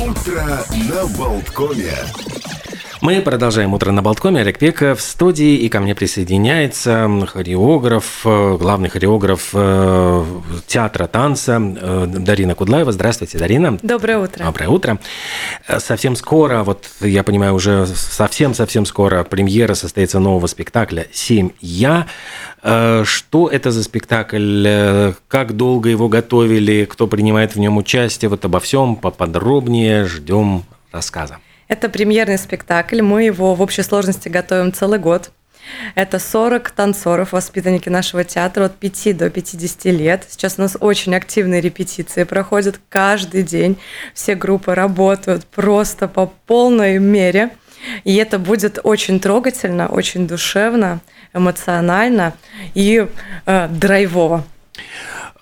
Утро на Болткоме. Мы продолжаем утро на Болткоме. Олег Пека в студии, и ко мне присоединяется хореограф, э, главный хореограф э, театра танца э, Дарина Кудлаева. Здравствуйте, Дарина. Доброе утро. Доброе утро. Совсем скоро, вот я понимаю, уже совсем-совсем скоро премьера состоится нового спектакля «Семь я». Что это за спектакль? Как долго его готовили? Кто принимает в нем участие? Вот обо всем поподробнее ждем рассказа. Это премьерный спектакль. Мы его в общей сложности готовим целый год. Это 40 танцоров, воспитанники нашего театра от 5 до 50 лет. Сейчас у нас очень активные репетиции проходят каждый день. Все группы работают просто по полной мере. И это будет очень трогательно, очень душевно, эмоционально и э, драйвово.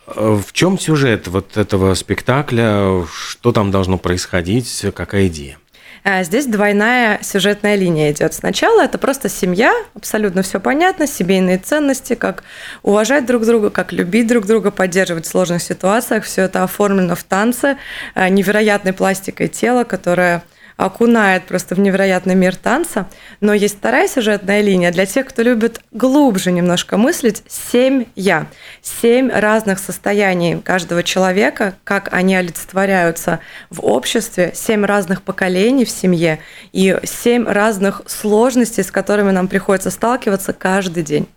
В чем сюжет вот этого спектакля? Что там должно происходить? Какая идея? А здесь двойная сюжетная линия идет. Сначала это просто семья, абсолютно все понятно, семейные ценности, как уважать друг друга, как любить друг друга, поддерживать в сложных ситуациях. Все это оформлено в танце а, невероятной пластикой тела, которое окунает просто в невероятный мир танца. Но есть вторая сюжетная линия для тех, кто любит глубже немножко мыслить. Семь «я». Семь разных состояний каждого человека, как они олицетворяются в обществе, семь разных поколений в семье и семь разных сложностей, с которыми нам приходится сталкиваться каждый день.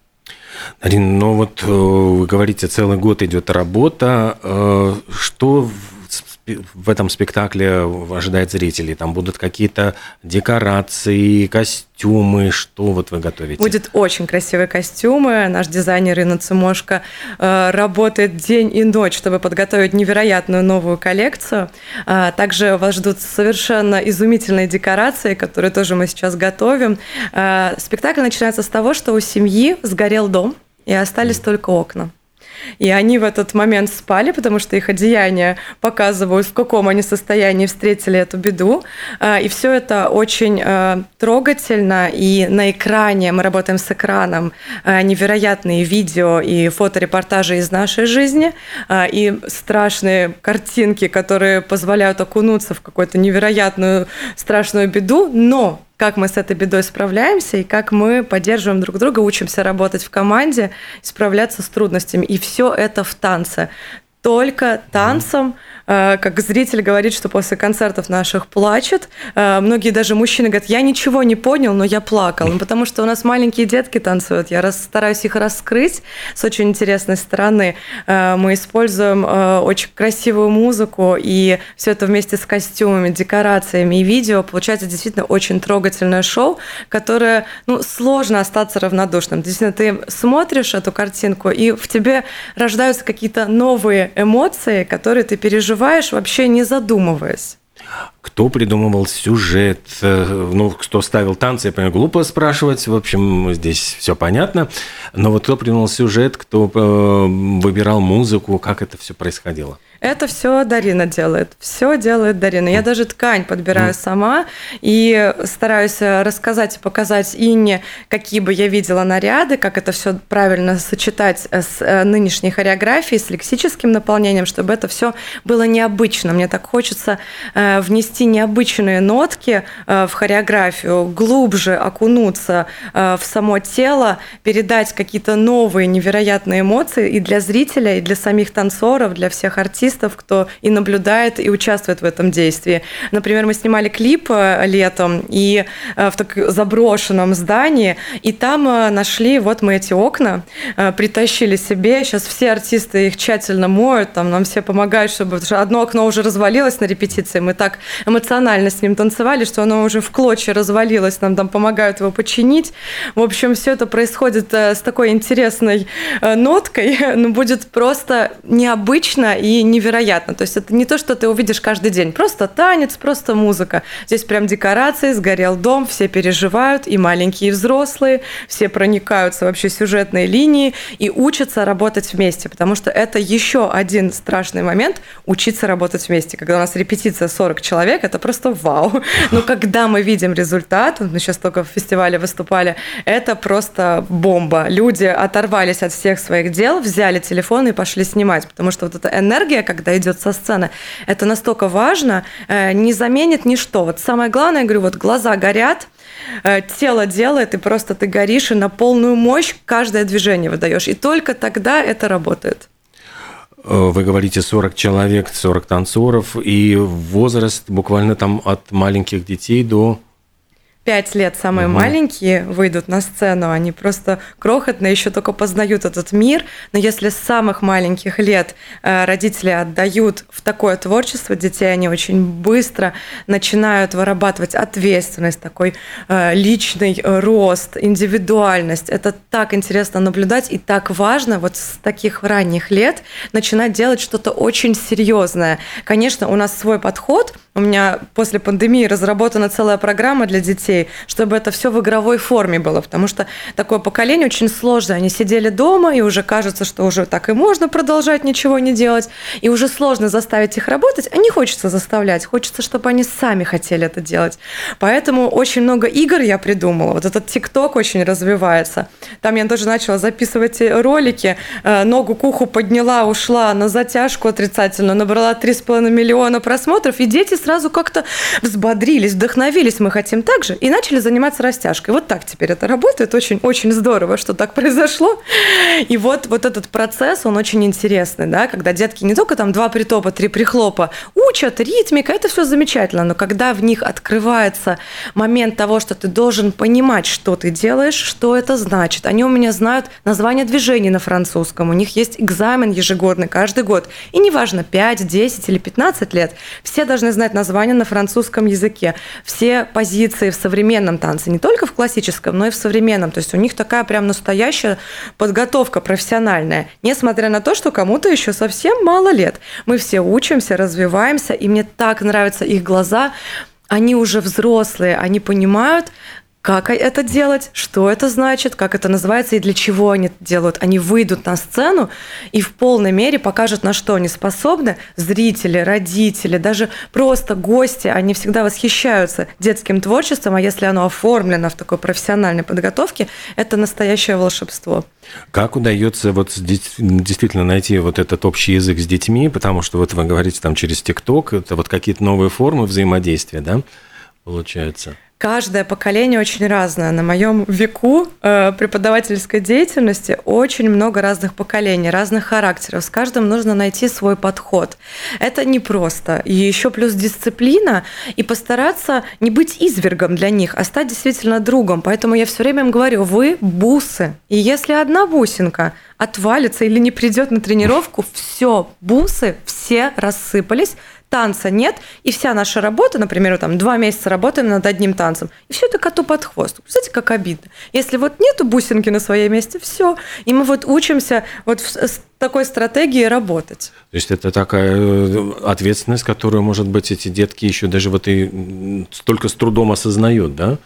Арина, ну вот э, вы говорите, целый год идет работа. Э, что в этом спектакле ожидает зрителей? Там будут какие-то декорации, костюмы, что вот вы готовите? Будет очень красивые костюмы. Наш дизайнер Инна Цимошко э, работает день и ночь, чтобы подготовить невероятную новую коллекцию. А, также вас ждут совершенно изумительные декорации, которые тоже мы сейчас готовим. А, спектакль начинается с того, что у семьи сгорел дом, и остались только окна. И они в этот момент спали, потому что их одеяния показывают, в каком они состоянии встретили эту беду. А, и все это очень а, трогательно. И на экране, мы работаем с экраном, а, невероятные видео и фоторепортажи из нашей жизни, и страшные картинки, которые позволяют окунуться в какую-то невероятную страшную беду, но как мы с этой бедой справляемся и как мы поддерживаем друг друга, учимся работать в команде, справляться с трудностями. И все это в танце. Только танцем. Mm-hmm как зритель говорит, что после концертов наших плачет. Э, многие даже мужчины говорят, я ничего не понял, но я плакал. Ну, потому что у нас маленькие детки танцуют. Я стараюсь их раскрыть с очень интересной стороны. Э, мы используем очень красивую музыку, и все это вместе с костюмами, декорациями и видео получается действительно очень трогательное шоу, которое ну, сложно остаться равнодушным. Действительно, ты смотришь эту картинку, и в тебе рождаются какие-то новые эмоции, которые ты переживаешь переживаешь, вообще не задумываясь. Кто придумывал сюжет, э, ну, кто ставил танцы, я понимаю, глупо спрашивать, в общем, здесь все понятно. Но вот кто придумал сюжет, кто э, выбирал музыку, как это все происходило? Это все Дарина делает. Все делает Дарина. Я даже ткань подбираю сама и стараюсь рассказать и показать Инне, какие бы я видела наряды, как это все правильно сочетать с э, нынешней хореографией, с лексическим наполнением, чтобы это все было необычно. Мне так хочется э, внести необычные нотки э, в хореографию, глубже окунуться в само тело, передать какие-то новые невероятные эмоции и для зрителя, и для самих танцоров, для всех артистов артистов, кто и наблюдает, и участвует в этом действии. Например, мы снимали клип э, летом и э, в так заброшенном здании, и там э, нашли вот мы эти окна, притащили себе. Сейчас все артисты их тщательно моют, там нам все помогают, чтобы одно окно уже развалилось на репетиции. Мы так эмоционально с ним танцевали, что оно уже в клочья развалилось, нам там помогают его починить. В общем, все это происходит с такой интересной ноткой, но будет просто необычно и невероятно невероятно. То есть это не то, что ты увидишь каждый день. Просто танец, просто музыка. Здесь прям декорации, сгорел дом, все переживают, и маленькие, и взрослые, все проникаются вообще сюжетной линии и учатся работать вместе, потому что это еще один страшный момент – учиться работать вместе. Когда у нас репетиция 40 человек, это просто вау. Но когда мы видим результат, мы сейчас только в фестивале выступали, это просто бомба. Люди оторвались от всех своих дел, взяли телефон и пошли снимать, потому что вот эта энергия, когда идет со сцены. Это настолько важно, э, не заменит ничто. Вот самое главное, я говорю, вот глаза горят, э, тело делает, и просто ты горишь, и на полную мощь каждое движение выдаешь. И только тогда это работает. Э, вы говорите 40 человек, 40 танцоров, и возраст буквально там от маленьких детей до пять лет самые угу. маленькие выйдут на сцену, они просто крохотные, еще только познают этот мир. Но если с самых маленьких лет э, родители отдают в такое творчество детей, они очень быстро начинают вырабатывать ответственность, такой э, личный рост, индивидуальность. Это так интересно наблюдать и так важно вот с таких ранних лет начинать делать что-то очень серьезное. Конечно, у нас свой подход. У меня после пандемии разработана целая программа для детей, чтобы это все в игровой форме было, потому что такое поколение очень сложное. Они сидели дома, и уже кажется, что уже так и можно продолжать ничего не делать, и уже сложно заставить их работать, а не хочется заставлять, хочется, чтобы они сами хотели это делать. Поэтому очень много игр я придумала. Вот этот ТикТок очень развивается. Там я тоже начала записывать ролики, э, ногу к уху подняла, ушла на затяжку отрицательно, набрала 3,5 миллиона просмотров, и дети сразу как-то взбодрились, вдохновились, мы хотим так же и начали заниматься растяжкой. Вот так теперь это работает. Очень-очень здорово, что так произошло. И вот, вот этот процесс, он очень интересный, да, когда детки не только там два притопа, три прихлопа учат, ритмика, это все замечательно, но когда в них открывается момент того, что ты должен понимать, что ты делаешь, что это значит. Они у меня знают название движений на французском, у них есть экзамен ежегодный каждый год. И неважно, 5, 10 или 15 лет, все должны знать название на французском языке, все позиции в современном танце, не только в классическом, но и в современном. То есть у них такая прям настоящая подготовка профессиональная, несмотря на то, что кому-то еще совсем мало лет. Мы все учимся, развиваемся, и мне так нравятся их глаза, они уже взрослые, они понимают, как это делать, что это значит, как это называется и для чего они это делают. Они выйдут на сцену и в полной мере покажут, на что они способны. Зрители, родители, даже просто гости, они всегда восхищаются детским творчеством, а если оно оформлено в такой профессиональной подготовке, это настоящее волшебство. Как удается вот действительно найти вот этот общий язык с детьми, потому что вот вы говорите там через ТикТок, это вот какие-то новые формы взаимодействия, да, получается? Каждое поколение очень разное. На моем веку э, преподавательской деятельности очень много разных поколений, разных характеров. С каждым нужно найти свой подход. Это непросто. И еще плюс дисциплина и постараться не быть извергом для них, а стать действительно другом. Поэтому я все время им говорю, вы бусы. И если одна бусинка отвалится или не придет на тренировку, все, бусы все рассыпались, танца нет, и вся наша работа, например, там два месяца работаем над одним танцем, и все это коту под хвост. Знаете, как обидно. Если вот нету бусинки на своем месте, все, и мы вот учимся вот с такой стратегией работать. То есть это такая э, ответственность, которую, может быть, эти детки еще даже вот и столько с трудом осознают, да?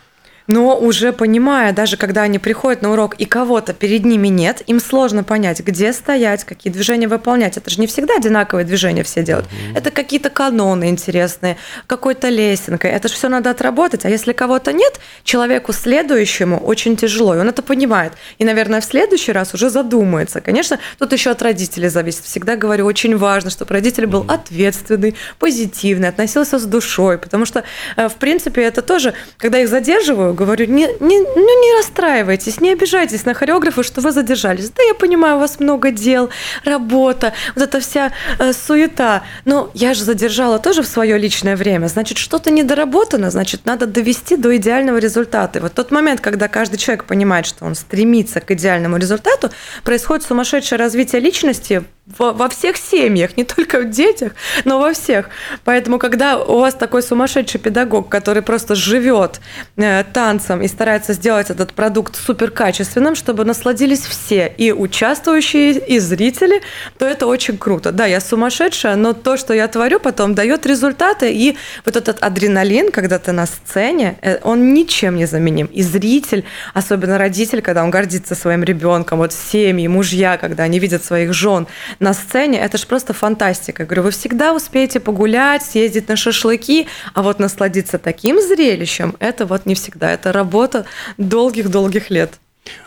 Но уже понимая, даже когда они приходят на урок и кого-то перед ними нет, им сложно понять, где стоять, какие движения выполнять. Это же не всегда одинаковые движения все делают. Угу. Это какие-то каноны интересные, какой-то лесенкой. Это же все надо отработать. А если кого-то нет, человеку следующему очень тяжело, и он это понимает. И, наверное, в следующий раз уже задумается. Конечно, тут еще от родителей зависит. Всегда говорю, очень важно, чтобы родитель был ответственный, позитивный, относился с душой, потому что, э, в принципе, это тоже, когда их задерживаю, говорю, не, не, ну не расстраивайтесь, не обижайтесь на хореографа, что вы задержались. Да, я понимаю, у вас много дел, работа, вот эта вся э, суета. Но я же задержала тоже в свое личное время. Значит, что-то недоработано, значит, надо довести до идеального результата. И вот тот момент, когда каждый человек понимает, что он стремится к идеальному результату, происходит сумасшедшее развитие личности во, во всех семьях, не только в детях, но во всех. Поэтому, когда у вас такой сумасшедший педагог, который просто живет э, танцем и старается сделать этот продукт супер качественным, чтобы насладились все, и участвующие, и зрители, то это очень круто. Да, я сумасшедшая, но то, что я творю, потом дает результаты, и вот этот адреналин, когда ты на сцене, э, он ничем не заменим. И зритель, особенно родитель, когда он гордится своим ребенком, вот семьи, мужья, когда они видят своих жен, на сцене, это же просто фантастика. Говорю, вы всегда успеете погулять, съездить на шашлыки, а вот насладиться таким зрелищем, это вот не всегда. Это работа долгих-долгих лет.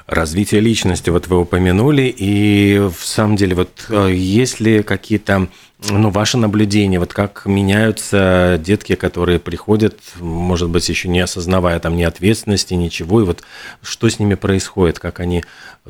Развитие личности, вот вы упомянули, и в самом деле, вот э, есть ли какие-то ну, ваше наблюдение, вот как меняются детки, которые приходят, может быть, еще не осознавая там ни ответственности, ничего, и вот что с ними происходит, как они,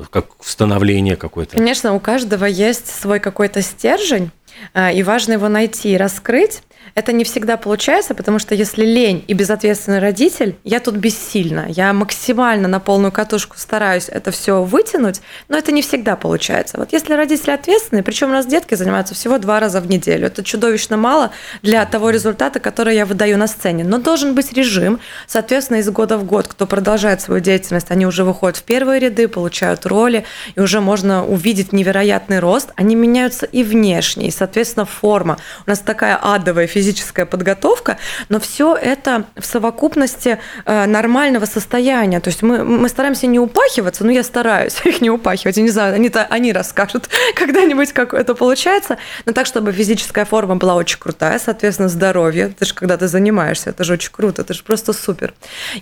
как становление какое-то? Конечно, у каждого есть свой какой-то стержень, а, и важно его найти и раскрыть. Это не всегда получается, потому что если лень и безответственный родитель, я тут бессильна. Я максимально на полную катушку стараюсь это все вытянуть, но это не всегда получается. Вот если родители ответственные, причем у нас детки занимаются всего два раза в неделю, это чудовищно мало для того результата, который я выдаю на сцене. Но должен быть режим, соответственно, из года в год, кто продолжает свою деятельность, они уже выходят в первые ряды, получают роли, и уже можно увидеть невероятный рост. Они меняются и внешне, и, соответственно, форма. У нас такая адовая физическая подготовка, но все это в совокупности э, нормального состояния. То есть мы, мы стараемся не упахиваться, но я стараюсь их не упахивать. Я не знаю, они, они расскажут когда-нибудь, как это получается, но так, чтобы физическая форма была очень крутая, соответственно, здоровье. Это же когда ты занимаешься, это же очень круто, это же просто супер.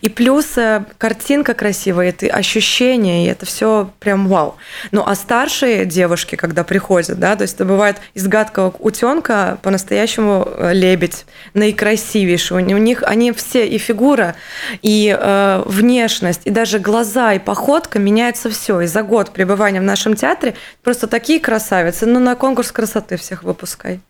И плюс э, картинка красивая, это ощущения, и это все прям вау. Ну, а старшие девушки, когда приходят, да, то есть это бывает из гадкого утенка по-настоящему э, лебедь, наикрасивейший. У них они все и фигура, и э, внешность, и даже глаза, и походка меняется все. И за год пребывания в нашем театре просто такие красавицы. Ну, на конкурс красоты всех выпускай.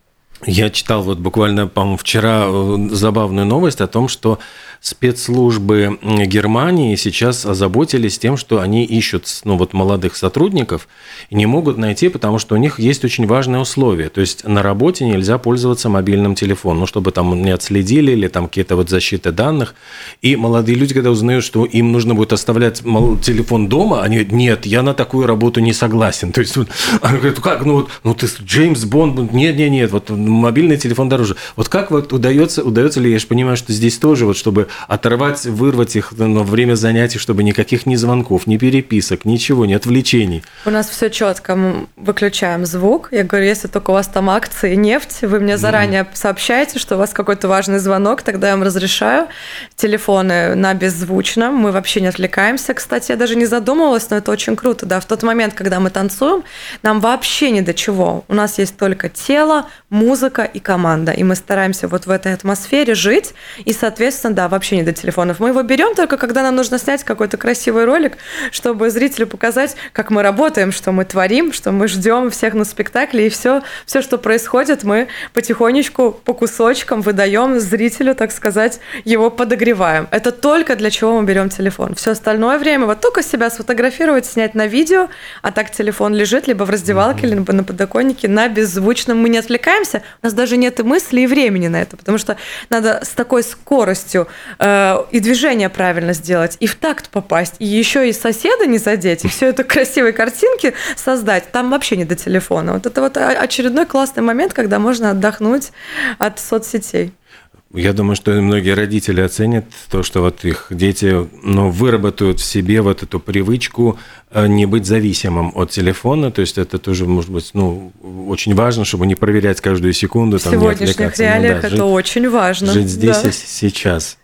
Я читал вот буквально, по-моему, вчера э, забавную новость о том, что спецслужбы Германии сейчас озаботились тем, что они ищут ну, вот молодых сотрудников и не могут найти, потому что у них есть очень важные условия. То есть на работе нельзя пользоваться мобильным телефоном, ну, чтобы там не отследили или там какие-то вот защиты данных. И молодые люди, когда узнают, что им нужно будет оставлять телефон дома, они говорят, нет, я на такую работу не согласен. То есть они говорят, как, ну, ну ты Джеймс Бонд, нет, нет, нет, вот мобильный телефон дороже. Вот как вот удается, удается ли, я же понимаю, что здесь тоже вот, чтобы оторвать, вырвать их на время занятий, чтобы никаких ни звонков, ни переписок, ничего, ни отвлечений. У нас все четко, мы выключаем звук. Я говорю, если только у вас там акции, нефть, вы мне заранее mm. сообщаете, что у вас какой-то важный звонок, тогда я вам разрешаю. Телефоны на беззвучном, мы вообще не отвлекаемся. Кстати, я даже не задумывалась, но это очень круто, да. В тот момент, когда мы танцуем, нам вообще ни до чего. У нас есть только тело, музыка и команда. И мы стараемся вот в этой атмосфере жить. И, соответственно, да, вообще не до телефонов. Мы его берем только, когда нам нужно снять какой-то красивый ролик, чтобы зрителю показать, как мы работаем, что мы творим, что мы ждем всех на спектакле. И все, все, что происходит, мы потихонечку по кусочкам выдаем зрителю, так сказать, его подогреваем. Это только для чего мы берем телефон. Все остальное время вот только себя сфотографировать, снять на видео, а так телефон лежит либо в раздевалке, либо на подоконнике на беззвучном. Мы не отвлекаемся, у нас даже нет и мысли, и времени на это, потому что надо с такой скоростью э, и движение правильно сделать, и в такт попасть, и еще и соседа не задеть, и все это красивые картинки создать. Там вообще не до телефона. Вот это вот очередной классный момент, когда можно отдохнуть от соцсетей. Я думаю, что многие родители оценят то, что вот их дети ну, выработают в себе вот эту привычку Э, не быть зависимым от телефона, то есть это тоже может быть ну, очень важно, чтобы не проверять каждую секунду. В там, сегодняшних реалиях ну, да, это жить, очень важно. Жить здесь да. и сейчас.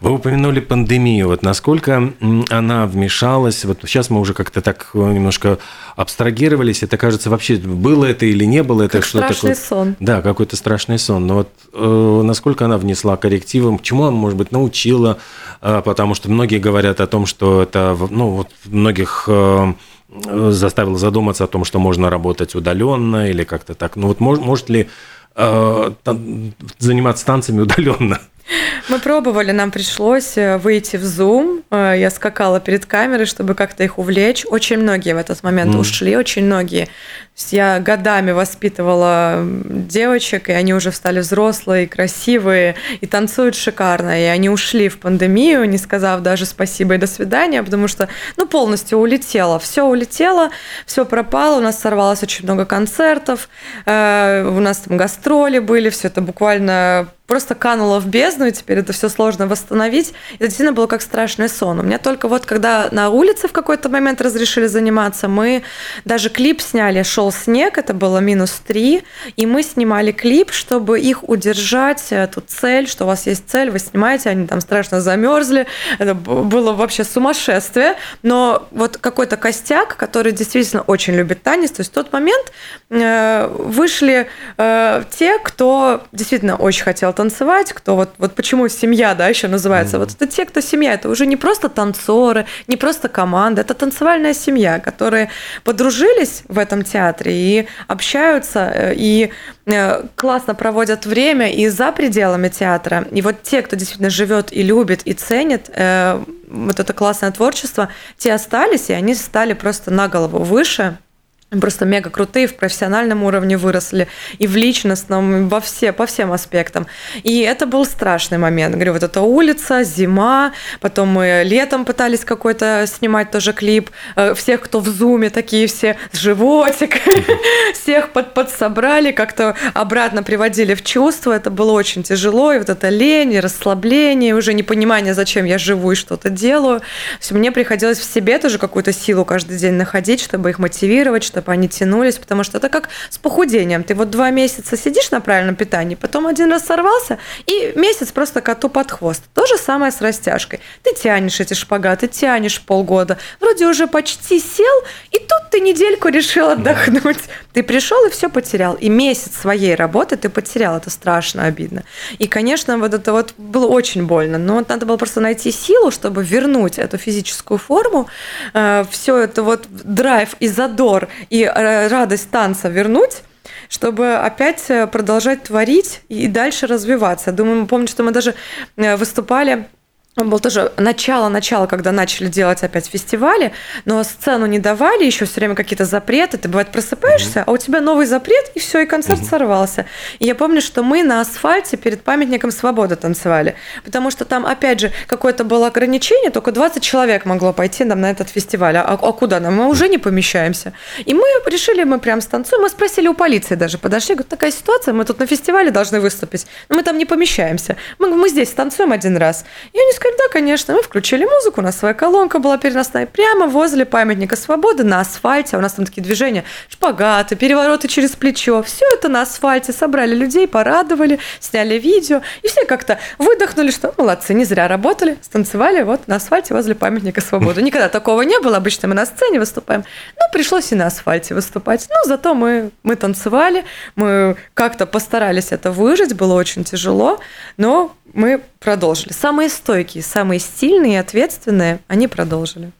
Вы упомянули пандемию, вот насколько она вмешалась, вот сейчас мы уже как-то так э, немножко абстрагировались, это кажется вообще, было это или не было, это что такое? страшный сон. Да, какой-то страшный сон, но вот э, насколько она внесла коррективы, чему она, может быть, научила, э, потому что многие говорят о том, что это, ну, вот многих э, Э, заставил задуматься о том, что можно работать удаленно или как-то так. Ну вот мож, может ли э, заниматься танцами удаленно? Мы пробовали, нам пришлось э, выйти в Zoom. Э, я скакала перед камерой, чтобы как-то их увлечь. Очень многие в этот момент mm. ушли, очень многие. Я годами воспитывала девочек, и они уже стали взрослые, красивые, и танцуют шикарно. И они ушли в пандемию, не сказав даже спасибо и до свидания, потому что, ну, полностью улетело. Все улетело, все пропало, у нас сорвалось очень много концертов, э, у нас там гастроли были, все это буквально просто кануло в бездну, и теперь это все сложно восстановить. Это действительно было как страшный сон. У меня только вот когда на улице в какой-то момент разрешили заниматься, мы даже клип сняли, шел снег, это было минус три, и мы снимали клип, чтобы их удержать, эту цель, что у вас есть цель, вы снимаете, они там страшно замерзли, это было вообще сумасшествие, но вот какой-то костяк, который действительно очень любит танец, то есть в тот момент э, вышли э, те, кто действительно очень хотел танцевать, кто вот, вот почему семья, да, еще называется, mm-hmm. вот это те, кто семья, это уже не просто танцоры, не просто команда, это танцевальная семья, которые подружились в этом театре и общаются, э, и классно проводят время и за пределами театра. И вот те, кто действительно живет и любит, и ценит вот это классное творчество, те остались, и они стали просто на голову выше просто мега крутые, в профессиональном уровне выросли, и в личностном, во все, по всем аспектам. И это был страшный момент. Говорю, вот эта улица, зима, потом мы летом пытались какой-то снимать тоже клип, э, всех, кто в зуме, такие все с животик, всех под, подсобрали, как-то обратно приводили в чувство, это было очень тяжело, и вот это лень, и расслабление, уже непонимание, зачем я живу и что-то делаю. Мне приходилось в себе тоже какую-то силу каждый день находить, чтобы их мотивировать, чтобы чтобы они тянулись, потому что это как с похудением. Ты вот два месяца сидишь на правильном питании, потом один раз сорвался, и месяц просто коту под хвост. То же самое с растяжкой. Ты тянешь эти шпагаты, тянешь полгода, вроде уже почти сел, и тут ты недельку решил отдохнуть. Ты пришел и все потерял. И месяц своей работы ты потерял. Это страшно обидно. И, конечно, вот это вот было очень больно. Но вот надо было просто найти силу, чтобы вернуть эту физическую форму, э, все это вот драйв и задор и э, радость танца вернуть, чтобы опять э, продолжать творить и дальше развиваться. Думаю, мы помним, что мы даже э, выступали он был тоже начало-начало, когда начали делать опять фестивали, но сцену не давали, еще все время какие-то запреты. Ты бывает просыпаешься, mm-hmm. а у тебя новый запрет, и все, и концерт mm-hmm. сорвался. И я помню, что мы на асфальте перед памятником свободы танцевали, потому что там, опять же, какое-то было ограничение, только 20 человек могло пойти нам на этот фестиваль. А, а куда нам? Мы уже не помещаемся. И мы решили, мы прям станцуем, мы спросили у полиции даже, подошли, говорят, такая ситуация, мы тут на фестивале должны выступить, но мы там не помещаемся. Мы, мы здесь танцуем один раз. И они сказали, да, конечно. Мы включили музыку, у нас своя колонка была переносная прямо возле памятника свободы на асфальте. У нас там такие движения, шпагаты, перевороты через плечо. Все это на асфальте. Собрали людей, порадовали, сняли видео. И все как-то выдохнули, что молодцы, не зря работали, станцевали вот на асфальте возле памятника свободы. Никогда такого не было. Обычно мы на сцене выступаем. Но пришлось и на асфальте выступать. Но зато мы, мы танцевали, мы как-то постарались это выжить. Было очень тяжело, но мы продолжили. Самые стойкие, самые стильные и ответственные, они продолжили.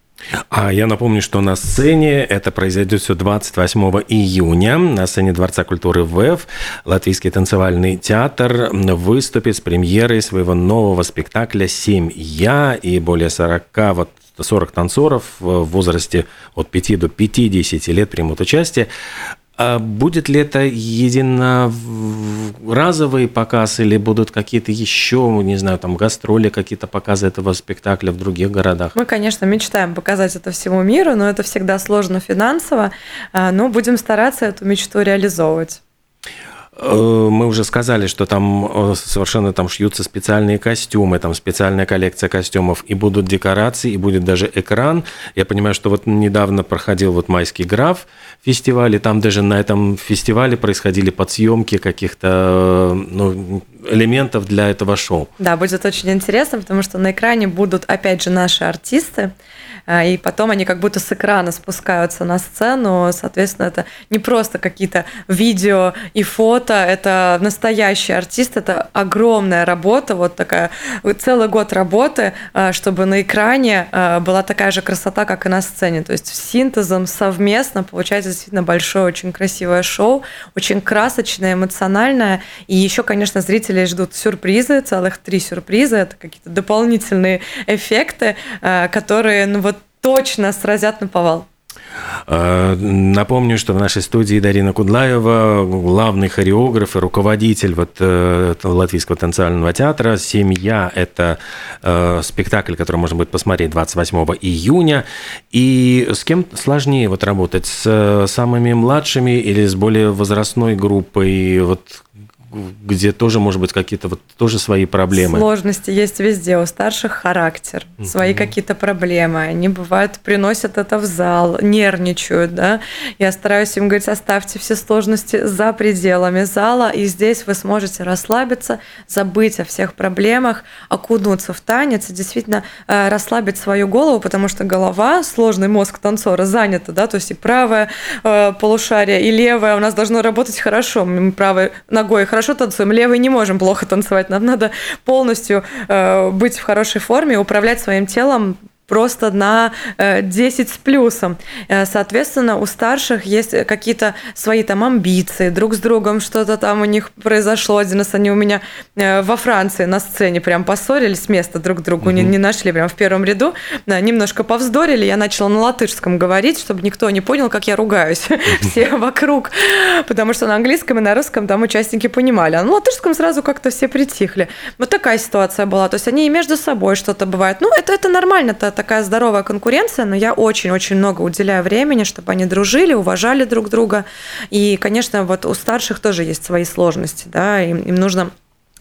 А я напомню, что на сцене это произойдет все 28 июня на сцене Дворца культуры ВЭФ. Латвийский танцевальный театр выступит с премьерой своего нового спектакля «Семь я» и более 40 вот 40 танцоров в возрасте от 5 до 50 лет примут участие. А будет ли это единоразовый показ или будут какие-то еще, не знаю, там гастроли, какие-то показы этого спектакля в других городах? Мы, конечно, мечтаем показать это всему миру, но это всегда сложно финансово, а, но будем стараться эту мечту реализовывать. Э, мы уже сказали, что там э, совершенно там шьются специальные костюмы, там специальная коллекция костюмов, и будут декорации, и будет даже экран. Я понимаю, что вот недавно проходил вот майский граф фестиваль, и там даже на этом фестивале происходили подсъемки каких-то э, ну, элементов для этого шоу. Да, будет очень интересно, потому что на экране будут опять же наши артисты, а, и потом они как будто с экрана спускаются на сцену, соответственно, это не просто какие-то видео и фото, это настоящий артист, это огромная работа, вот такая, целый год работы, а, чтобы на экране а, была такая же красота, как и на сцене, то есть синтезом совместно получается действительно большое, очень красивое шоу, очень красочное, эмоциональное, и еще, конечно, зрители ждут сюрпризы, целых три сюрприза, это какие-то дополнительные эффекты, которые, ну вот точно сразят на повал. Э, напомню, что в нашей студии Дарина Кудлаева, главный хореограф и руководитель вот э, Латвийского танцевального театра. «Семья» – это э, спектакль, который можно будет посмотреть 28 июня. И с кем сложнее вот работать? С самыми младшими или с более возрастной группой? Вот где тоже, может быть, какие-то вот тоже свои проблемы. Сложности есть везде. У старших характер, mm-hmm. свои какие-то проблемы. Они бывают приносят это в зал, нервничают, да. Я стараюсь им говорить, оставьте все сложности за пределами зала, и здесь вы сможете расслабиться, забыть о всех проблемах, окунуться в танец и действительно э, расслабить свою голову, потому что голова, сложный мозг танцора занята, да, то есть и правое э, полушарие, и левое у нас должно работать хорошо. Мы правой ногой хорошо танцуем, левой не можем плохо танцевать. Нам надо полностью э, быть в хорошей форме, управлять своим телом просто на 10 э, с плюсом. Э, соответственно, у старших есть какие-то свои там амбиции, друг с другом что-то там у них произошло. Один раз они у меня э, во Франции на сцене прям поссорились, место друг другу угу. не, не нашли прям в первом ряду, немножко повздорили, я начала на латышском говорить, чтобы никто не понял, как я ругаюсь. Все вокруг. Потому что на английском и на русском там участники понимали. А на латышском сразу как-то все притихли. Вот такая ситуация была. То есть они и между собой что-то бывает. Ну, это, это нормально, это такая здоровая конкуренция, но я очень-очень много уделяю времени, чтобы они дружили, уважали друг друга. И, конечно, вот у старших тоже есть свои сложности, да, им, им нужно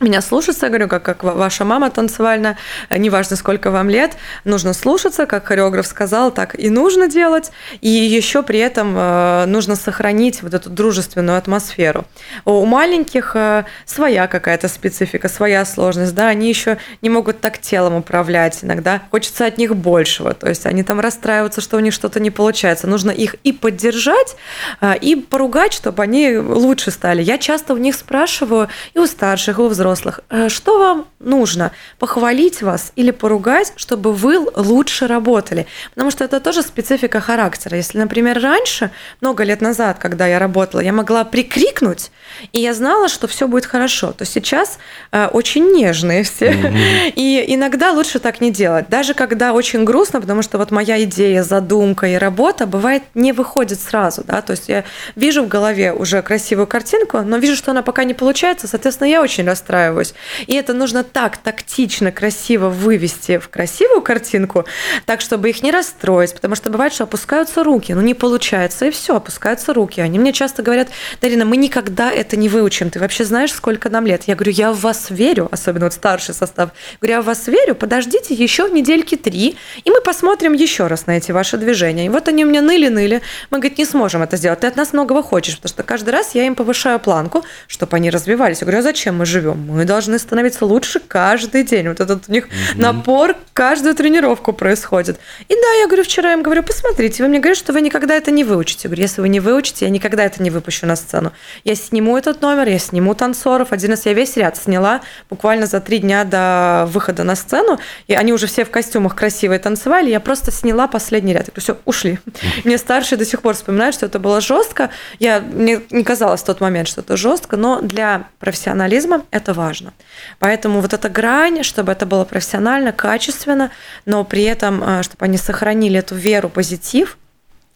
меня слушаться, говорю, как, как ваша мама танцевальная, неважно, сколько вам лет, нужно слушаться, как хореограф сказал, так и нужно делать, и еще при этом э, нужно сохранить вот эту дружественную атмосферу. У маленьких э, своя какая-то специфика, своя сложность, да, они еще не могут так телом управлять, иногда хочется от них большего, то есть они там расстраиваются, что у них что-то не получается, нужно их и поддержать, э, и поругать, чтобы они лучше стали. Я часто у них спрашиваю, и у старших, и у взрослых, взрослых, э, что вам нужно? Похвалить вас или поругать, чтобы вы лучше работали? Потому что это тоже специфика характера. Если, например, раньше, много лет назад, когда я работала, я могла прикрикнуть, и я знала, что все будет хорошо, то сейчас э, очень нежные все. Mm-hmm. И иногда лучше так не делать. Даже когда очень грустно, потому что вот моя идея, задумка и работа бывает не выходит сразу. Да? То есть я вижу в голове уже красивую картинку, но вижу, что она пока не получается, соответственно, я очень расстраиваюсь расстраиваюсь. И это нужно так тактично, красиво вывести в красивую картинку, так, чтобы их не расстроить, потому что бывает, что опускаются руки, ну не получается, и все, опускаются руки. Они мне часто говорят, Дарина, мы никогда это не выучим, ты вообще знаешь, сколько нам лет? Я говорю, я в вас верю, особенно вот старший состав. Говорю, я в вас верю, подождите еще недельки три, и мы посмотрим еще раз на эти ваши движения. И вот они у меня ныли-ныли, мы, говорит, не сможем это сделать, ты от нас многого хочешь, потому что каждый раз я им повышаю планку, чтобы они развивались. Я говорю, а зачем мы живем? Мы должны становиться лучше каждый день. Вот этот у них угу. напор каждую тренировку происходит. И да, я говорю, вчера им говорю, посмотрите, вы мне говорите, что вы никогда это не выучите. Я говорю, если вы не выучите, я никогда это не выпущу на сцену. Я сниму этот номер, я сниму танцоров. Один раз я весь ряд сняла буквально за три дня до выхода на сцену, и они уже все в костюмах красивые танцевали, я просто сняла последний ряд. Я говорю, все, ушли. Мне старшие до сих пор вспоминают, что это было жестко. Я, мне не казалось в тот момент, что это жестко, но для профессионализма это важно. Поэтому вот эта грань, чтобы это было профессионально, качественно, но при этом, э, чтобы они сохранили эту веру, позитив,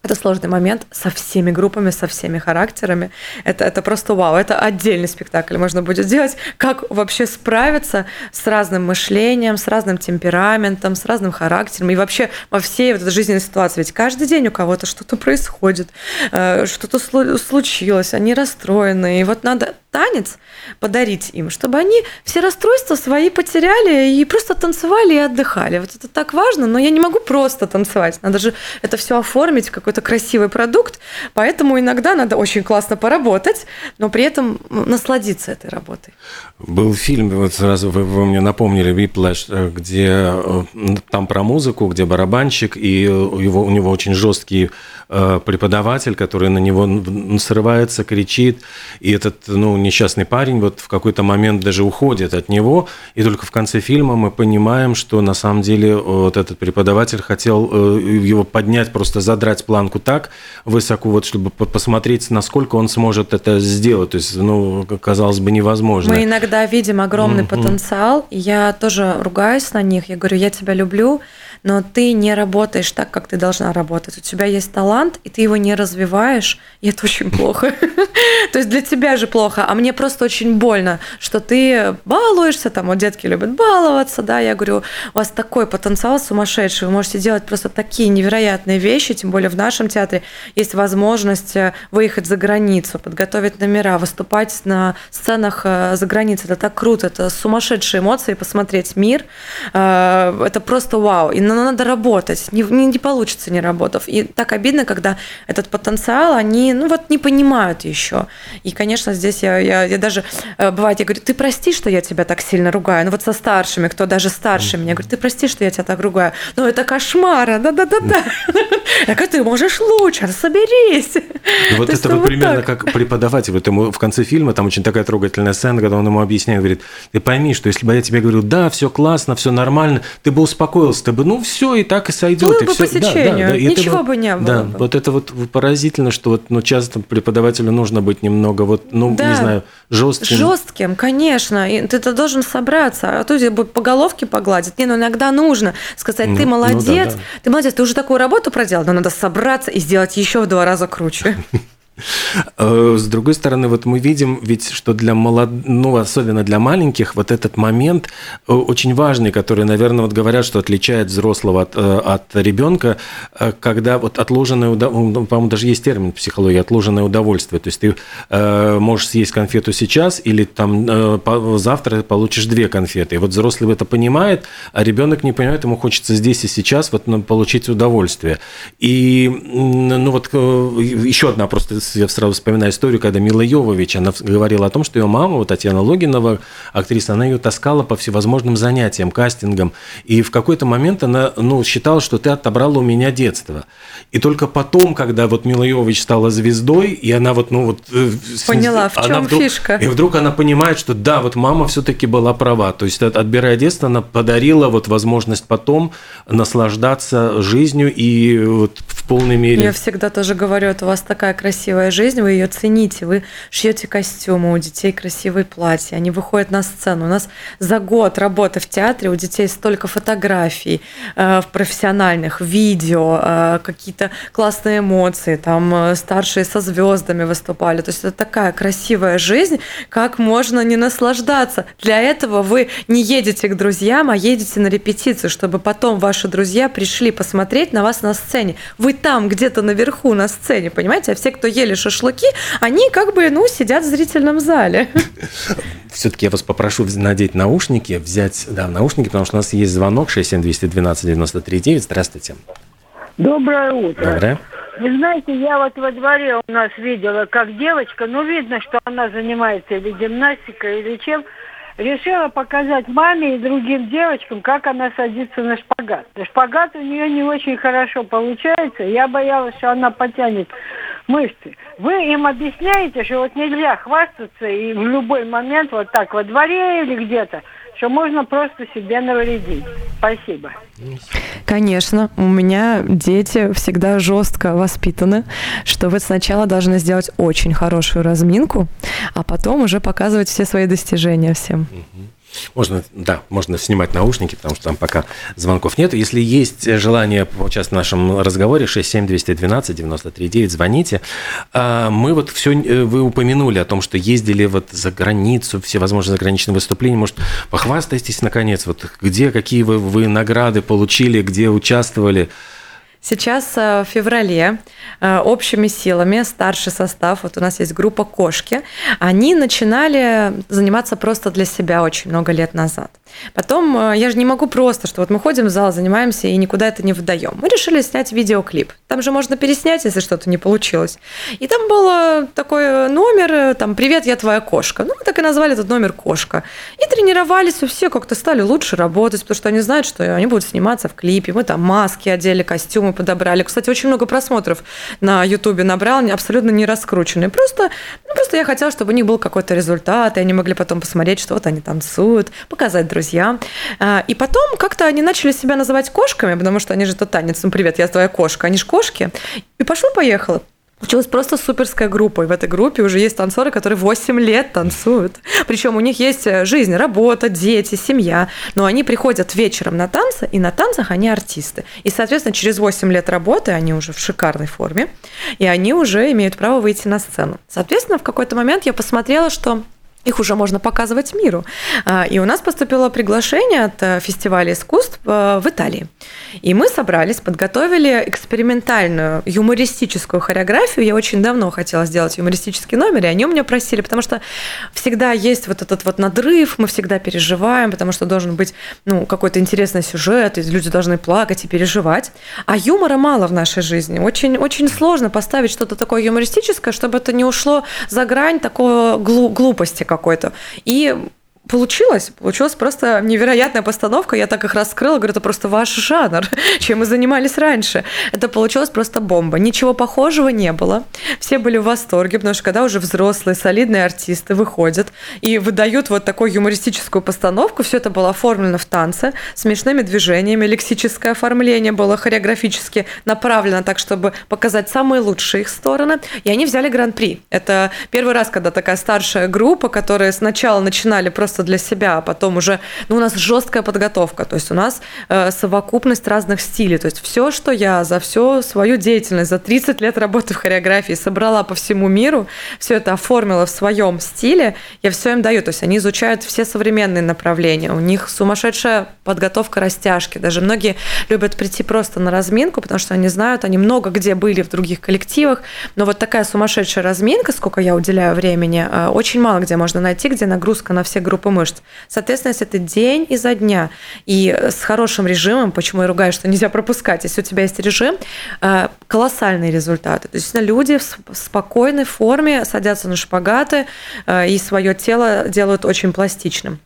это сложный момент со всеми группами, со всеми характерами. Это, это просто вау. Это отдельный спектакль можно будет сделать. Как вообще справиться с разным мышлением, с разным темпераментом, с разным характером. И вообще во всей вот этой жизненной ситуации. Ведь каждый день у кого-то что-то происходит, э, что-то случилось, они расстроены. И вот надо танец подарить им, чтобы они все расстройства свои потеряли и просто танцевали и отдыхали. Вот это так важно, но я не могу просто танцевать. Надо же это все оформить в какой-то красивый продукт, поэтому иногда надо очень классно поработать, но при этом насладиться этой работой. Был фильм, вот сразу вы, вы мне напомнили, э, где э, там про музыку, где барабанщик, и его, у него очень жесткий э, преподаватель, который на него срывается, кричит, и этот, ну, несчастный парень вот в какой-то момент даже уходит от него, и только в конце фильма мы понимаем, что на самом деле вот этот преподаватель хотел э, его поднять, просто задрать планку так высоко, вот чтобы посмотреть, насколько он сможет это сделать. То есть, ну, казалось бы, невозможно. Мы иногда видим огромный mm-hmm. потенциал. Я тоже ругаюсь на них. Я говорю, я тебя люблю, но ты не работаешь так, как ты должна работать. У тебя есть талант, и ты его не развиваешь, и это очень плохо. То есть для тебя же плохо, а мне просто очень больно, что ты балуешься, там, вот детки любят баловаться, да, я говорю, у вас такой потенциал сумасшедший, вы можете делать просто такие невероятные вещи, тем более в нашем театре есть возможность э, выехать за границу, подготовить номера, выступать на сценах э, за границей. Это так круто, это сумасшедшие эмоции, посмотреть мир. Э, это просто вау. И надо работать. Не, не, не получится не работав. И так обидно, когда этот потенциал они, ну вот, не понимают еще. И, конечно, здесь я, я, я даже, бывает, я говорю, ты прости, что я тебя так сильно ругаю. Ну вот со старшими, кто даже старше меня, говорит, ты прости, что я тебя так ругаю. Ну это кошмар, да-да-да-да. Я говорю, ты можешь лучше, соберись. Вот это вот примерно как преподаватель. Вот ему в конце фильма там очень такая трогательная сцена, когда он ему объясняет, говорит, ты пойми, что если бы я тебе говорил, да, все классно, все нормально, ты бы успокоился, ты бы, ну все, и так и сойдет. Было и бы все. по сечению, да, да, да. ничего бы не было. Да, бы. вот это вот поразительно, что вот, ну, часто преподавателю нужно быть немного, вот, ну, да. не знаю, жестким. Жестким, конечно. И ты, ты должен собраться, а то тебе по головке погладить. Не, ну иногда нужно сказать, ты молодец, ну, да, да. ты молодец, ты уже такую работу проделал, но надо собраться и сделать еще в два раза круче. Э, с другой стороны, вот мы видим ведь, что для молод... ну, особенно для маленьких, вот этот момент э, очень важный, который, наверное, вот говорят, что отличает взрослого от, э, от ребенка, когда вот отложенное удовольствие, по-моему, даже есть термин в психологии, отложенное удовольствие. То есть ты можешь съесть конфету сейчас или там завтра получишь две конфеты. И вот взрослый это понимает, а ребенок не понимает, ему хочется здесь и сейчас вот ну, получить удовольствие. И ну вот еще одна просто я сразу вспоминаю историю, когда Мила Йовович, она говорила о том, что ее мама, вот Татьяна Логинова, актриса, она ее таскала по всевозможным занятиям, кастингам. И в какой-то момент она ну, считала, что ты отобрала у меня детство. И только потом, когда вот Мила Йовович стала звездой, и она вот, ну вот... Э, Поняла, в чем вдруг, фишка. И вдруг она понимает, что да, вот мама все-таки была права. То есть, отбирая детство, она подарила вот возможность потом наслаждаться жизнью и вот в полной мере... Я всегда тоже говорю, это у вас такая красивая красивая жизнь, вы ее цените, вы шьете костюмы, у детей красивые платья, они выходят на сцену. У нас за год работы в театре у детей столько фотографий э, профессиональных, видео, э, какие-то классные эмоции, там э, старшие со звездами выступали. То есть это такая красивая жизнь, как можно не наслаждаться. Для этого вы не едете к друзьям, а едете на репетицию, чтобы потом ваши друзья пришли посмотреть на вас на сцене. Вы там где-то наверху на сцене, понимаете? А все, кто ели шашлыки, они как бы, ну, сидят в зрительном зале. Все-таки я вас попрошу надеть наушники, взять, да, наушники, потому что у нас есть звонок 67212 93 Здравствуйте. Доброе утро. Доброе. Вы знаете, я вот во дворе у нас видела, как девочка, ну, видно, что она занимается или гимнастикой, или чем, решила показать маме и другим девочкам, как она садится на шпагат. Шпагат у нее не очень хорошо получается. Я боялась, что она потянет мышцы. Вы им объясняете, что вот нельзя хвастаться и в любой момент вот так во дворе или где-то, что можно просто себе навредить. Спасибо. Конечно, у меня дети всегда жестко воспитаны, что вы сначала должны сделать очень хорошую разминку, а потом уже показывать все свои достижения всем. Можно, да, можно снимать наушники, потому что там пока звонков нет. Если есть желание поучаствовать в нашем разговоре, 67212 939, звоните. А, мы вот все, э, вы упомянули о том, что ездили вот за границу, все возможные заграничные выступления. Может, похвастайтесь, наконец, вот где, какие вы, вы награды получили, где участвовали? Сейчас э, в феврале э, общими силами старший состав, вот у нас есть группа «Кошки», они начинали заниматься просто для себя очень много лет назад. Потом э, я же не могу просто, что вот мы ходим в зал, занимаемся и никуда это не выдаем. Мы решили снять видеоклип. Там же можно переснять, если что-то не получилось. И там был такой номер, там «Привет, я твоя кошка». Ну, мы так и назвали этот номер «Кошка». И тренировались, все как-то стали лучше работать, потому что они знают, что они будут сниматься в клипе. Мы там маски одели, костюмы подобрали. Кстати, очень много просмотров на Ютубе набрал, абсолютно не раскрученные. Просто, ну, просто я хотела, чтобы у них был какой-то результат, и они могли потом посмотреть, что вот они танцуют, показать друзьям. А, и потом как-то они начали себя называть кошками, потому что они же то танец, ну, привет, я твоя кошка, они же кошки. И пошло-поехало Получилась просто суперская группа. И в этой группе уже есть танцоры, которые 8 лет танцуют. Причем у них есть э, жизнь, работа, дети, семья. Но они приходят вечером на танцы, и на танцах они артисты. И, соответственно, через 8 лет работы они уже в шикарной форме, и они уже имеют право выйти на сцену. Соответственно, в какой-то момент я посмотрела, что их уже можно показывать миру. А, и у нас поступило приглашение от э, фестиваля искусств э, в Италии. И мы собрались, подготовили экспериментальную юмористическую хореографию. Я очень давно хотела сделать юмористический номер, и они у меня просили, потому что всегда есть вот этот вот надрыв, мы всегда переживаем, потому что должен быть ну, какой-то интересный сюжет, и люди должны плакать и переживать. А юмора мало в нашей жизни. Очень, очень сложно поставить что-то такое юмористическое, чтобы это не ушло за грань такой глупости какой-то. И получилось. Получилась просто невероятная постановка. Я так их раскрыла, говорю, это просто ваш жанр, чем мы занимались раньше. Это получилось просто бомба. Ничего похожего не было. Все были в восторге, потому что когда уже взрослые, солидные артисты выходят и выдают вот такую юмористическую постановку, все это было оформлено в танце, смешными движениями, лексическое оформление было хореографически направлено так, чтобы показать самые лучшие их стороны. И они взяли гран-при. Это первый раз, когда такая старшая группа, которые сначала начинали просто просто для себя, а потом уже, ну, у нас жесткая подготовка, то есть у нас э, совокупность разных стилей, то есть все, что я за всю свою деятельность, за 30 лет работы в хореографии собрала по всему миру, все это оформила в своем стиле, я все им даю, то есть они изучают все современные направления, у них сумасшедшая подготовка растяжки, даже многие любят прийти просто на разминку, потому что они знают, они много где были в других коллективах, но вот такая сумасшедшая разминка, сколько я уделяю времени, э, очень мало где можно найти, где нагрузка на все группы группы мышц. Соответственно, если это день изо дня и с хорошим режимом, почему я ругаю, что нельзя пропускать, если у тебя есть режим, э, колоссальные результаты. То есть люди в спокойной форме садятся на шпагаты э, и свое тело делают очень пластичным.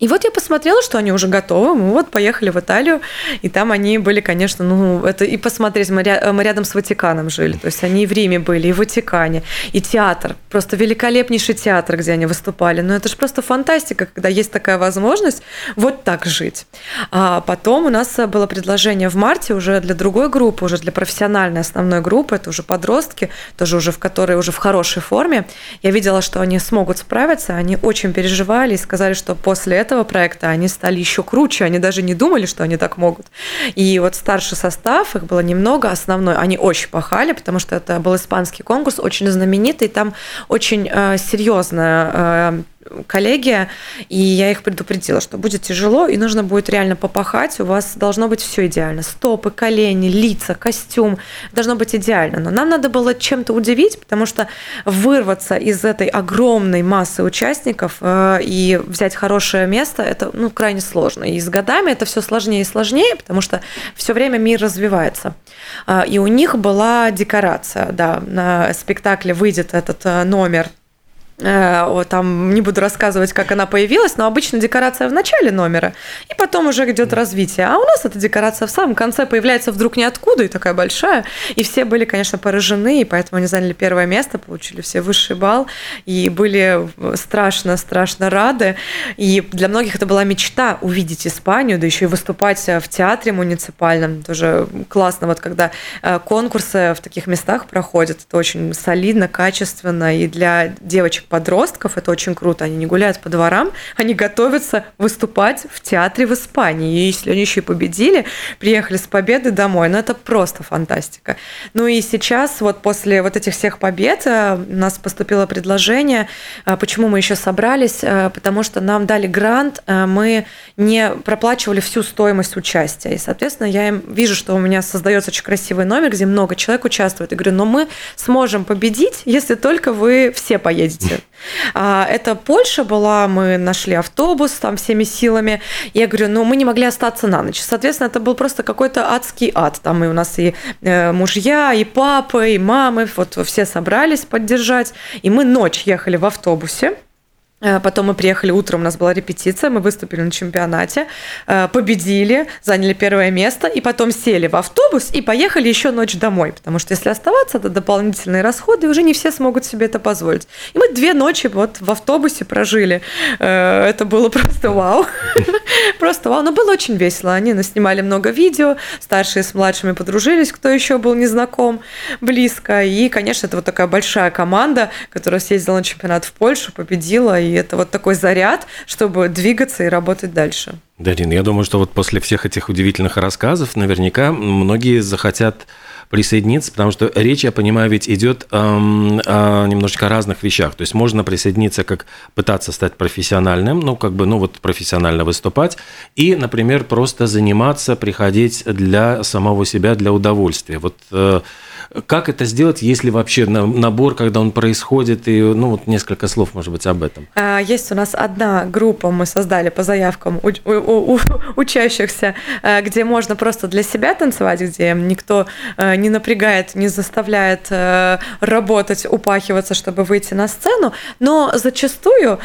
И вот я посмотрела, что они уже готовы. Мы вот поехали в Италию, и там они были, конечно, ну, это и посмотреть, мы, ря- мы рядом с Ватиканом жили. То есть они и в Риме были, и в Ватикане, и театр. Просто великолепнейший театр, где они выступали. Но это же просто фантастика, когда есть такая возможность вот так жить. А потом у нас было предложение в марте уже для другой группы, уже для профессиональной основной группы, это уже подростки, тоже уже в которые уже в хорошей форме. Я видела, что они смогут справиться, они очень переживали и сказали, что после этого этого проекта они стали еще круче, они даже не думали, что они так могут. И вот старший состав, их было немного, основной, они очень пахали, потому что это был испанский конкурс, очень знаменитый, там очень э, серьезная э, коллегия, и я их предупредила, что будет тяжело, и нужно будет реально попахать, у вас должно быть все идеально. Стопы, колени, лица, костюм, должно быть идеально. Но нам надо было чем-то удивить, потому что вырваться из этой огромной массы участников э, и взять хорошее место, это ну, крайне сложно. И с годами это все сложнее и сложнее, потому что все время мир развивается. Э, и у них была декорация, да, на спектакле выйдет этот э, номер там не буду рассказывать, как она появилась, но обычно декорация в начале номера, и потом уже идет развитие. А у нас эта декорация в самом конце появляется вдруг ниоткуда и такая большая. И все были, конечно, поражены, и поэтому они заняли первое место, получили все высший балл, и были страшно-страшно рады. И для многих это была мечта увидеть Испанию, да еще и выступать в театре муниципальном. Тоже классно, вот когда э, конкурсы в таких местах проходят. Это очень солидно, качественно, и для девочек подростков, это очень круто, они не гуляют по дворам, они готовятся выступать в театре в Испании. И если они еще и победили, приехали с победы домой, ну это просто фантастика. Ну и сейчас, вот после вот этих всех побед, э, у нас поступило предложение, э, почему мы еще собрались, э, потому что нам дали грант, мы не проплачивали всю стоимость участия. И, соответственно, я им вижу, что у меня создается очень красивый номер, где много человек участвует. И говорю, но мы сможем победить, если только вы все поедете. А, это Польша была, мы нашли автобус там всеми силами. Я говорю, ну мы не могли остаться на ночь. Соответственно, это был просто какой-то адский ад. Там и у нас и э, мужья, и папы, и мамы, вот все собрались поддержать. И мы ночь ехали в автобусе потом мы приехали утром, у нас была репетиция, мы выступили на чемпионате, э, победили, заняли первое место, и потом сели в автобус и поехали еще ночь домой, потому что если оставаться, это дополнительные расходы, и уже не все смогут себе это позволить. И мы две ночи вот в автобусе прожили. Э, это было просто вау. Просто вау. Но было очень весело. Они снимали много видео, старшие с младшими подружились, кто еще был незнаком близко. И, конечно, это вот такая большая команда, которая съездила на чемпионат в Польшу, победила, и это вот такой заряд, чтобы двигаться и работать дальше. Дарин, я думаю, что вот после всех этих удивительных рассказов наверняка многие захотят присоединиться, потому что речь, я понимаю, ведь идет эм, о немножечко разных вещах. То есть можно присоединиться, как пытаться стать профессиональным, ну, как бы, ну, вот профессионально выступать, и, например, просто заниматься, приходить для самого себя, для удовольствия. Вот э, как это сделать, если вообще набор, когда он происходит, и ну вот несколько слов, может быть, об этом? А, есть у нас одна группа, мы создали по заявкам у, у, у, учащихся, э, где можно просто для себя танцевать, где никто э, не напрягает, не заставляет работать, упахиваться, чтобы выйти на сцену. Но зачастую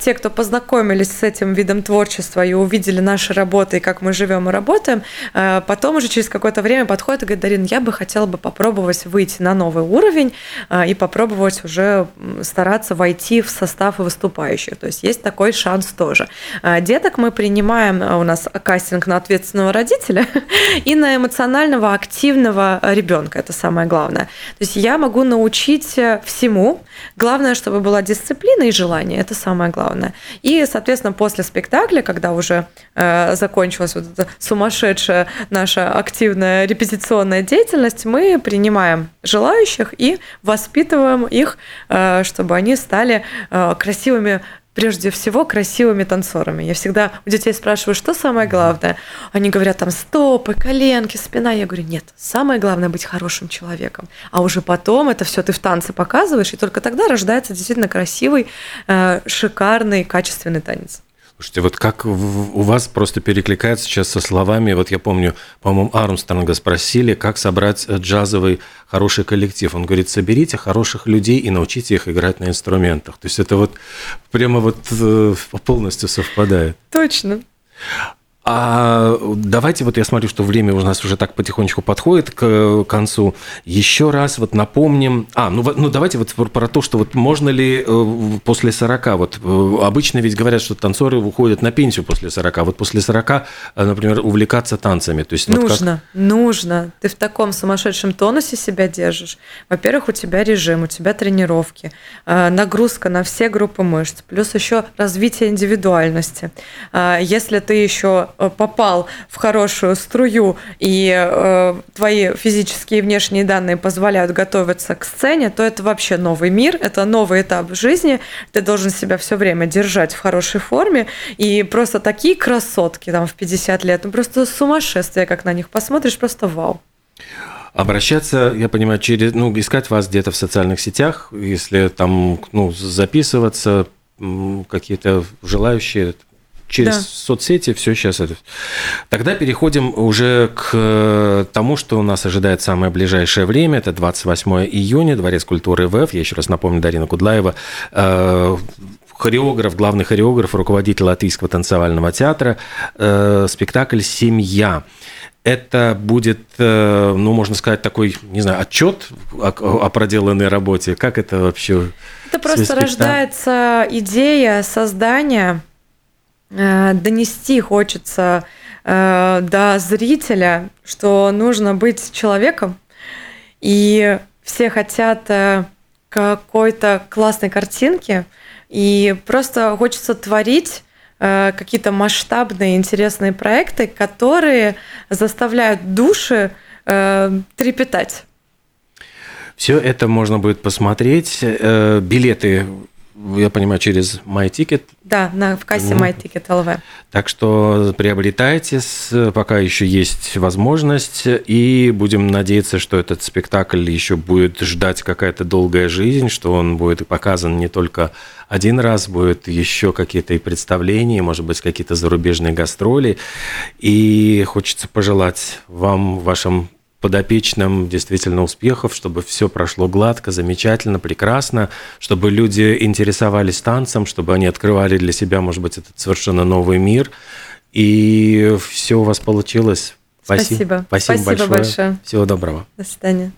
те, кто познакомились с этим видом творчества и увидели наши работы и как мы живем и работаем, потом уже через какое-то время подходят и говорят, Дарин, я бы хотела бы попробовать попробовать выйти на новый уровень а, и попробовать уже стараться войти в состав выступающих. То есть есть такой шанс тоже. А, деток мы принимаем, а, у нас кастинг на ответственного родителя и на эмоционального активного ребенка. Это самое главное. То есть я могу научить э, всему. Главное, чтобы была дисциплина и желание. Это самое главное. И, соответственно, после спектакля, когда уже э, закончилась вот эта сумасшедшая наша активная репетиционная деятельность, мы принимаем принимаем желающих и воспитываем их, э, чтобы они стали э, красивыми прежде всего красивыми танцорами. Я всегда у детей спрашиваю, что самое главное. Они говорят там стопы, коленки, спина. Я говорю, нет, самое главное быть хорошим человеком. А уже потом это все ты в танце показываешь, и только тогда рождается действительно красивый, э, шикарный, качественный танец. Слушайте, вот как у вас просто перекликается сейчас со словами, вот я помню, по-моему, Армстронга спросили, как собрать э, джазовый хороший коллектив. Он говорит, соберите хороших людей и научите их играть на инструментах. То есть это вот прямо вот э, полностью совпадает. Точно. А давайте вот я смотрю, что время у нас уже так потихонечку подходит к концу. Еще раз вот напомним. А, ну, ну давайте вот про то, что вот можно ли э, после 40, вот э, обычно ведь говорят, что танцоры уходят на пенсию после 40, вот после 40, э, например, увлекаться танцами. То есть, нужно, вот как... нужно. Ты в таком сумасшедшем тонусе себя держишь. Во-первых, у тебя режим, у тебя тренировки, нагрузка на все группы мышц, плюс еще развитие индивидуальности. Если ты еще Э, попал в хорошую струю, и э, твои физические и внешние данные позволяют готовиться к сцене, то это вообще новый мир, это новый этап жизни. Ты должен себя все время держать в хорошей форме. И просто такие красотки там в 50 лет, ну просто сумасшествие, как на них посмотришь, просто вау. Обращаться, я понимаю, через, ну, искать вас где-то в социальных сетях, если там, ну, записываться, какие-то желающие через да. соцсети, все сейчас это. Тогда переходим уже к э, тому, что у нас ожидает самое ближайшее время. Это 28 июня, Дворец культуры ВФ. Я еще раз напомню, Дарина Кудлаева, э, хореограф, главный хореограф, руководитель Латвийского танцевального театра, э, спектакль «Семья». Это будет, ну, можно сказать, такой, не знаю, отчет о, о проделанной работе. Как это вообще? Это просто рождается идея создания донести хочется э, до зрителя, что нужно быть человеком, и все хотят э, какой-то классной картинки, и просто хочется творить какие-то масштабные интересные проекты, которые заставляют души трепетать. Все это можно будет посмотреть. Билеты я понимаю, через MyTicket. Да, на, в кассе MyTicket LV. Так что приобретайте, пока еще есть возможность, и будем надеяться, что этот спектакль еще будет ждать какая-то долгая жизнь, что он будет показан не только один раз, будет еще какие-то и представления, может быть, какие-то зарубежные гастроли. И хочется пожелать вам, вашим подопечным действительно успехов, чтобы все прошло гладко, замечательно, прекрасно, чтобы люди интересовались танцем, чтобы они открывали для себя, может быть, этот совершенно новый мир. И все у вас получилось. Спасибо. Спасибо, Спасибо большое. большое. Всего доброго. До свидания.